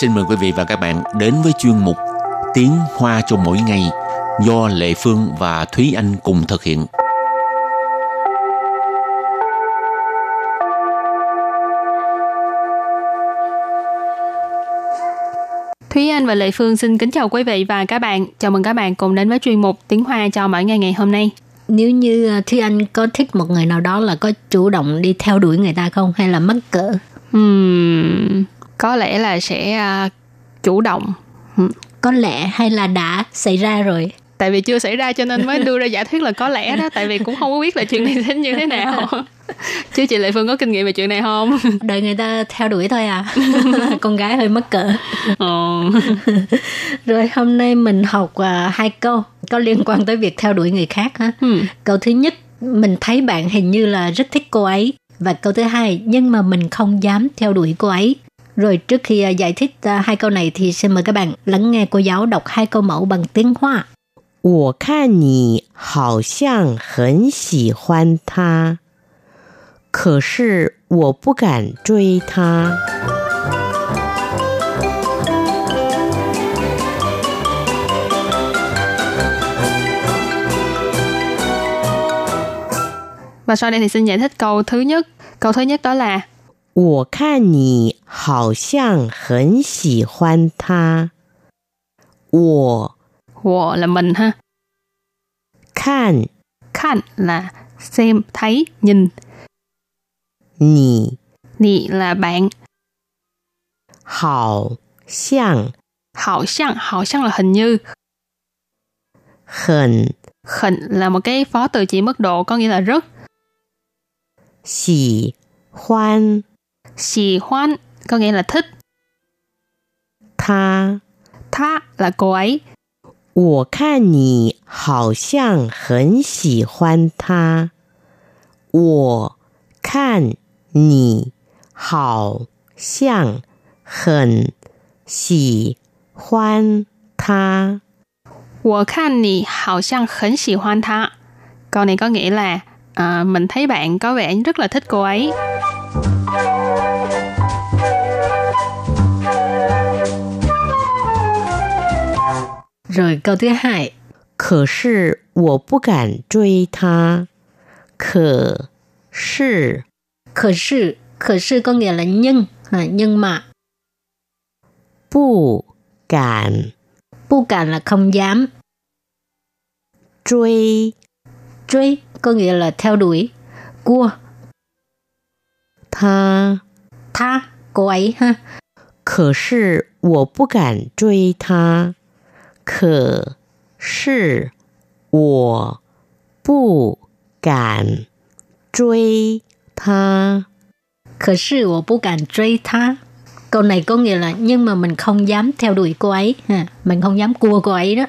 xin mời quý vị và các bạn đến với chuyên mục Tiếng Hoa cho mỗi ngày do Lệ Phương và Thúy Anh cùng thực hiện. Thúy Anh và Lệ Phương xin kính chào quý vị và các bạn. Chào mừng các bạn cùng đến với chuyên mục Tiếng Hoa cho mỗi ngày ngày hôm nay. Nếu như à, Thúy Anh có thích một người nào đó là có chủ động đi theo đuổi người ta không hay là mắc cỡ? Uhm, có lẽ là sẽ uh, chủ động. Có lẽ hay là đã xảy ra rồi? Tại vì chưa xảy ra cho nên mới đưa ra giả thuyết là có lẽ đó. Tại vì cũng không có biết là chuyện này sẽ như thế nào. chứ chị Lệ Phương có kinh nghiệm về chuyện này không? Đợi người ta theo đuổi thôi à. Con gái hơi mắc cỡ. Ờ. Rồi hôm nay mình học uh, hai câu có liên quan tới việc theo đuổi người khác ha. Ừ. Câu thứ nhất, mình thấy bạn hình như là rất thích cô ấy. Và câu thứ hai, nhưng mà mình không dám theo đuổi cô ấy. Rồi trước khi uh, giải thích uh, hai câu này thì xin mời các bạn lắng nghe cô giáo đọc hai câu mẫu bằng tiếng Hoa. 我看你好像很喜欢他，可是我不敢追他。 Và sau đây thì xin giải thích câu thứ nhất. Câu thứ nhất đó là 我看你好像很喜欢他，我 Wo là mình ha. 看 Khan là xem, thấy, nhìn. 你 Nì là bạn. 好像 Hảo xăng, hảo xăng là hình như. 很 Khỉnh là một cái phó từ chỉ mức độ có nghĩa là rất. 喜欢 Xì hoan có nghĩa là thích. 他。 Tha là cô ấy. 我看你好像很喜欢他，我看你好像很喜欢他。 Wo khan nì hào sang khẩn xì hoan tha. Câu này có nghĩa là à, mình thấy bạn có vẻ rất là thích cô ấy. Rồi câu thứ hai, 可是我不敢追他，可是 khờ sư, khờ sư có nghĩa là nhưng, à, nhưng mà 不敢 bu cản là không dám, 追 truy có nghĩa là theo đuổi, cua, 他。 tha, cô ấy ha. 可是我不敢追他， 可是我不敢追他。 Khờ sư wo bu cản truy tha. Câu này có nghĩa là nhưng mà mình không dám theo đuổi cô ấy, ha. mình không dám cua cô ấy đó.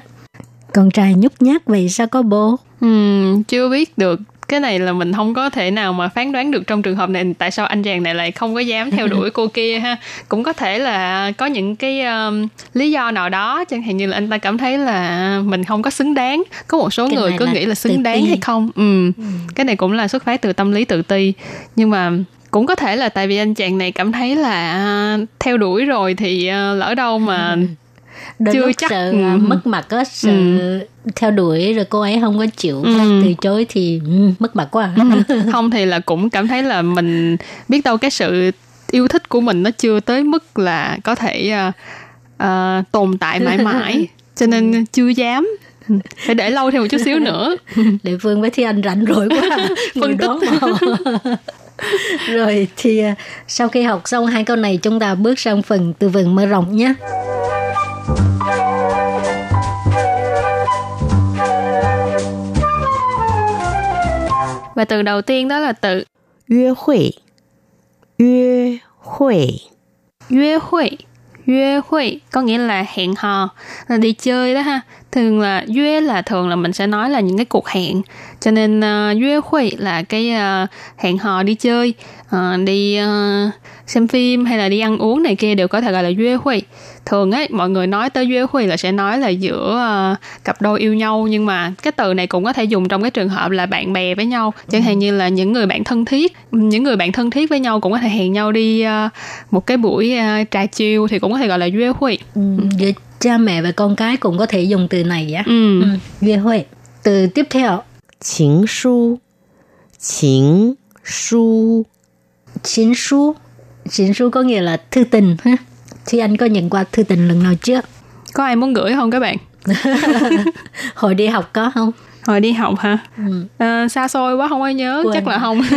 Con trai nhút nhát vậy sao có bố? Ừm, chưa biết được cái này là mình không có thể nào mà phán đoán được trong trường hợp này. Tại sao anh chàng này lại không có dám theo đuổi cô kia ha? Cũng có thể là có những cái um, lý do nào đó. Chẳng hạn như là anh ta cảm thấy là mình không có xứng đáng. Có một số Cái người cứ nghĩ là xứng đáng ti. hay không? Ừ. cái này cũng là xuất phát từ tâm lý tự ti. Nhưng mà cũng có thể là tại vì anh chàng này cảm thấy là à, theo đuổi rồi thì à, lỡ đâu mà Đôi Chưa lúc chắc, sợ ừ. mất mặt á, sợ theo đuổi rồi cô ấy không có chịu Ừ. từ chối thì ừ, mất mặt quá. không thì là cũng cảm thấy là mình biết đâu cái sự yêu thích của mình nó chưa tới mức là có thể à, à, tồn tại mãi mãi cho nên chưa dám Ừ, phải để lâu thêm một chút xíu nữa Lệ Phương với Thi Anh rảnh rỗi quá. Phân tích. đoán mà. rồi thì à, sau khi học xong hai câu này chúng ta bước sang phần từ vựng mở rộng nhé. và từ đầu tiên đó là từ 约会，约会， 约会约hội có nghĩa là hẹn hò là đi chơi đó ha thường là yue là thường là mình sẽ nói là những cái cuộc hẹn. Cho nên ờ, uh, duyê là cái uh, hẹn hò đi chơi uh, đi uh, xem phim hay là đi ăn uống này kia đều có thể gọi là yue hui thường ấy mọi người nói tới yue hui là sẽ nói là giữa uh, cặp đôi yêu nhau nhưng mà cái từ này cũng có thể dùng trong cái trường hợp là bạn bè với nhau. Chẳng hạn như là những người bạn thân thiết những người bạn thân thiết với nhau cũng có thể hẹn nhau đi uh, một cái buổi uh, trà chiều thì cũng có thể gọi là yue hui ừ, cha mẹ và con cái cũng có thể dùng từ này nhé. Ừ. ừ. 约会. Từ tiếp theo. Chính su. Chính su. Chính su. Chính su có nghĩa là thư tình. ha. Thì anh có nhận qua thư tình lần nào chưa? Có ai muốn gửi không các bạn? Hồi đi học có không? Hồi đi học hả? Ừ. À, xa xôi quá không ai nhớ, Quên. chắc là không.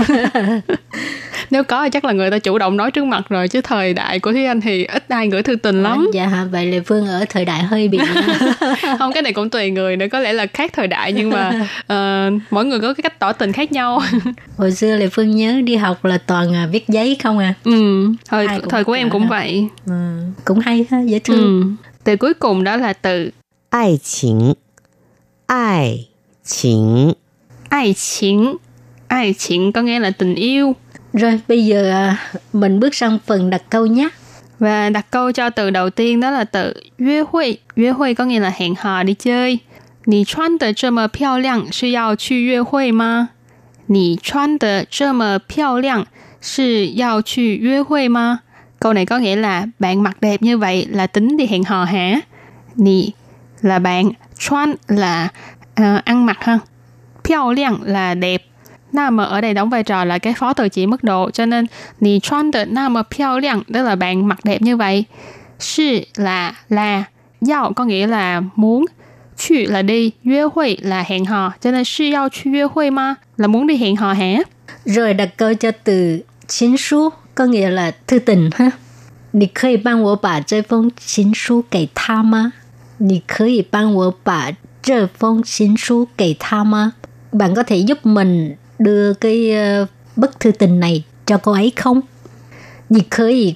nếu có thì chắc là người ta chủ động nói trước mặt rồi chứ thời đại của thúy anh thì ít ai gửi thư tình lắm dạ hả vậy là phương ở thời đại hơi bị không cái này cũng tùy người nữa có lẽ là khác thời đại nhưng mà uh, mỗi người có cái cách tỏ tình khác nhau hồi xưa là phương nhớ đi học là toàn à, viết giấy không à ừ thời Ai cũng thời của em cỡ cũng đó. vậy ừ. cũng hay ha dễ thương ừ. từ cuối cùng đó là từ 爱情，爱情， ai chính ai chính có nghĩa là tình yêu Rồi bây giờ à, mình bước sang phần đặt câu nhé. Và đặt câu cho từ đầu tiên đó là từ Yue Hui. Yue Hui có nghĩa là hẹn hò đi chơi. Nì chuan de zhe me piao liang shi yao chu yue hui ma? Nì chuan de zhe me piao liang shi yao chu yue hui ma? Câu này có nghĩa là bạn mặc đẹp như vậy là tính đi hẹn hò hả? Nì là bạn, chuan là uh, ăn mặc ha. Piao liang là đẹp Na mà ở đây đóng vai trò là cái phó từ chỉ mức độ cho nên nì chuan de na mà piao liang tức là bạn mặc đẹp như vậy. Sư là là yao có nghĩa là muốn Chu là đi, yue hui là hẹn hò, cho nên sư yao chu yue hui ma là muốn đi hẹn hò hả? rồi đặt câu cho từ chính书 có nghĩa là thư tình ha 你可以帮我把这封情书给他吗？你可以帮我把这封情书给他吗？Bạn có thể giúp mình đưa cái ờ, bức thư tình này cho cô ấy không? Gì khởi gì,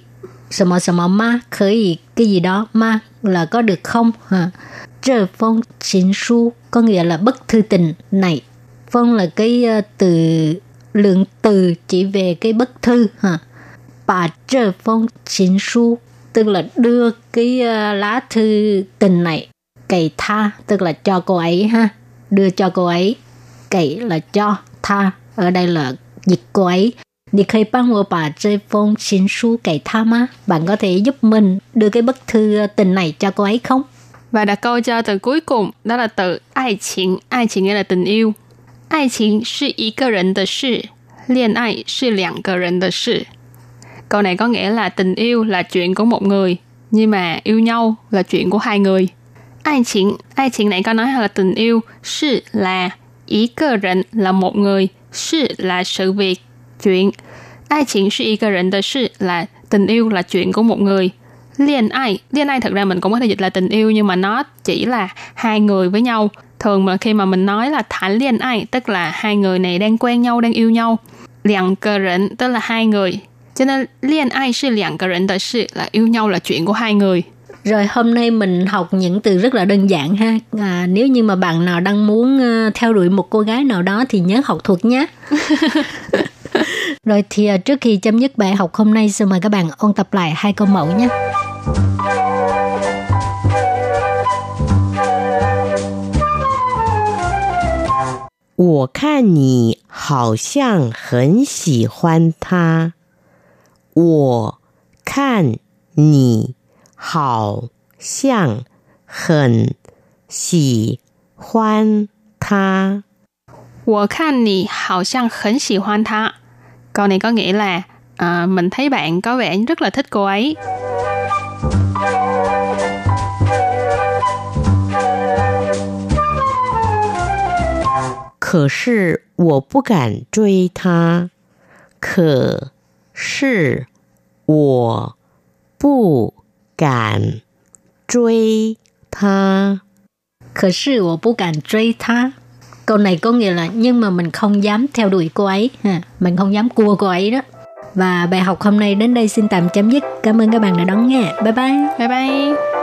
sầm mọ sầm ma, khởi cái gì đó ma là có được không? Hả? Trơ phong chính su có nghĩa là bức thư tình này. Phong là cái ờ, từ lượng từ chỉ về cái bức thư hả? Bà trơ phong chính su tức là đưa cái ờ, lá thư tình này cậy tha tức là cho cô ấy ha đưa cho cô ấy cậy là cho tha ở đây là dịch cô ấy 你可以帮我把这封情书给他吗？Bạn có thể giúp mình đưa cái bức thư tình này cho cô ấy không? Và đặt câu cho từ cuối cùng đó là từ ai情, ai情 nghĩa là tình yêu. 爱情是一个人的事，恋爱是两个人的事。Câu này có nghĩa là tình yêu là chuyện của một người, nhưng mà yêu nhau là chuyện của hai người. Ai情, ai情này có nói là tình yêu, sự là ý cơ rỉnh là một người, sự là sự việc, chuyện. Ai情是一个人的事 là tình yêu là chuyện của một người. Liên ai, liên ai thật ra mình cũng có thể dịch là tình yêu nhưng mà nó chỉ là hai người với nhau. Thường mà khi mà mình nói là thản liên ai tức là hai người này đang quen nhau, đang yêu nhau. Liang cơ rỉnh tức là hai người. Cho nên liên ai là liang cơ rỉnh 的事 là yêu nhau là chuyện của hai người. Rồi hôm nay mình học những từ rất là đơn giản ha. À, nếu như mà bạn nào đang muốn ờ, theo đuổi một cô gái nào đó thì nhớ học thuộc nhé. Rồi thì à, trước khi chấm dứt bài học hôm nay xin mời các bạn ôn tập lại hai câu mẫu nhé. 我看你好像很喜欢他。我看你 好像很喜欢他。我看你好像很喜欢他. Câu này có nghĩa là à, mình thấy bạn có vẻ rất là thích cô ấy. 可是我不敢追他。可是我不 敢追他。 Khởi sự của bố cản追他. Câu này có nghĩa là nhưng mà mình không dám theo đuổi cô ấy. Ha. Mình không dám cua cô ấy đó. Và bài học hôm nay đến đây xin tạm chấm dứt. Cảm ơn các bạn đã đón nghe. Bye bye. Bye bye.